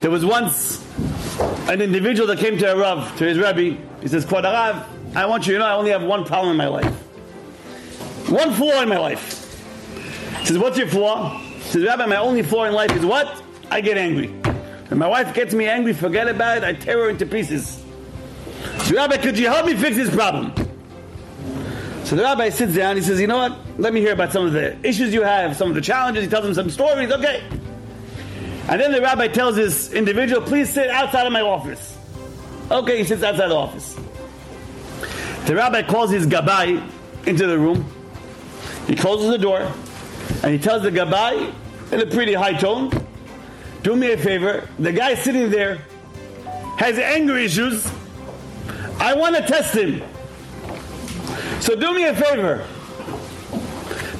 There was once an individual that came to a Rav, to his Rebbe. He says, Kvod Rav, I want you to know I only have one problem in my life. One flaw in my life. He says, what's your flaw? He says, Rabbi, my only flaw in life is what? I get angry. When my wife gets me angry, forget about it, I tear her into pieces. So Rabbi, could you help me fix this problem? So the rabbi sits down, he says, you know what? Let me hear about some of the issues you have, some of the challenges. He tells him some stories, okay. And then the rabbi tells this individual, please sit outside of my office. Okay, he sits outside the office. The rabbi calls his gabai into the room. He closes the door and he tells the gabai in a pretty high tone, do me a favor. The guy sitting there has anger issues. I want to test him. So do me a favor.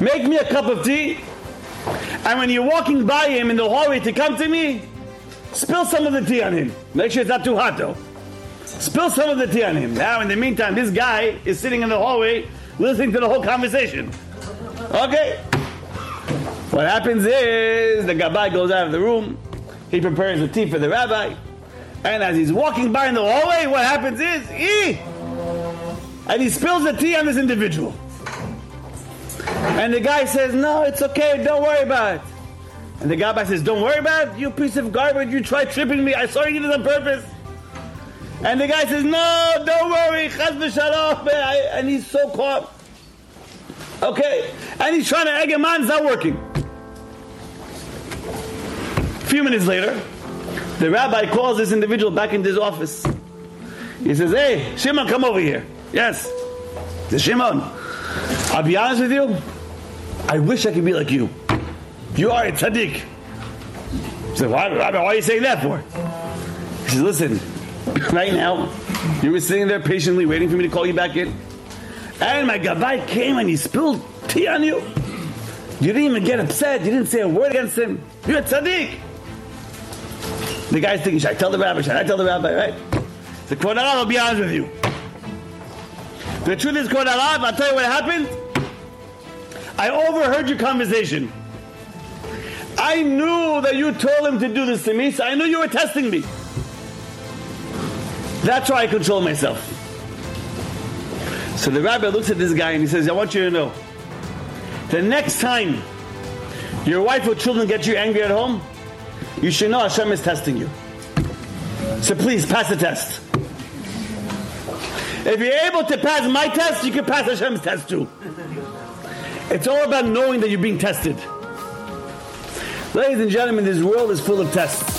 Make me a cup of tea. And when you're walking by him in the hallway to come to me, spill some of the tea on him. Make sure it's not too hot though. Spill some of the tea on him. Now, in the meantime, this guy is sitting in the hallway listening to the whole conversation. Okay. What happens is the gabbai goes out of the room. He prepares the tea for the rabbi. And as he's walking by in the hallway, what happens is he and he spills the tea on this individual. And the guy says, No, it's okay, don't worry about it. And the guy says, Don't worry about it, you piece of garbage, you tried tripping me, I saw you did it on purpose. And the guy says, No, don't worry, v'shalom, and he's so caught. Okay, and he's trying to egg him on, it's not working. A few minutes later, the rabbi calls this individual back into his office. He says, Hey, Shimon, come over here. Yes. Shimon. I'll be honest with you. I wish I could be like you. You are a tzaddik. Said, why, why, are you saying that for? He says, listen, right now, you were sitting there patiently waiting for me to call you back in. And my gabbai came and he spilled tea on you. You didn't even get upset. You didn't say a word against him. You're a tzaddik. The guy's thinking, should I tell the rabbi? Should I tell the rabbi, right? The Kvod I'll be honest with you. The truth is, Kvod alive. I'll tell you what happened. I overheard your conversation. I knew that you told him to do this to me, so I knew you were testing me. That's why I control myself. So the rabbi looks at this guy and he says, I want you to know the next time your wife or children get you angry at home, you should know Hashem is testing you. So please pass the test. If you're able to pass my test, you can pass Hashem's test too. It's all about knowing that you're being tested. Ladies and gentlemen, this world is full of tests.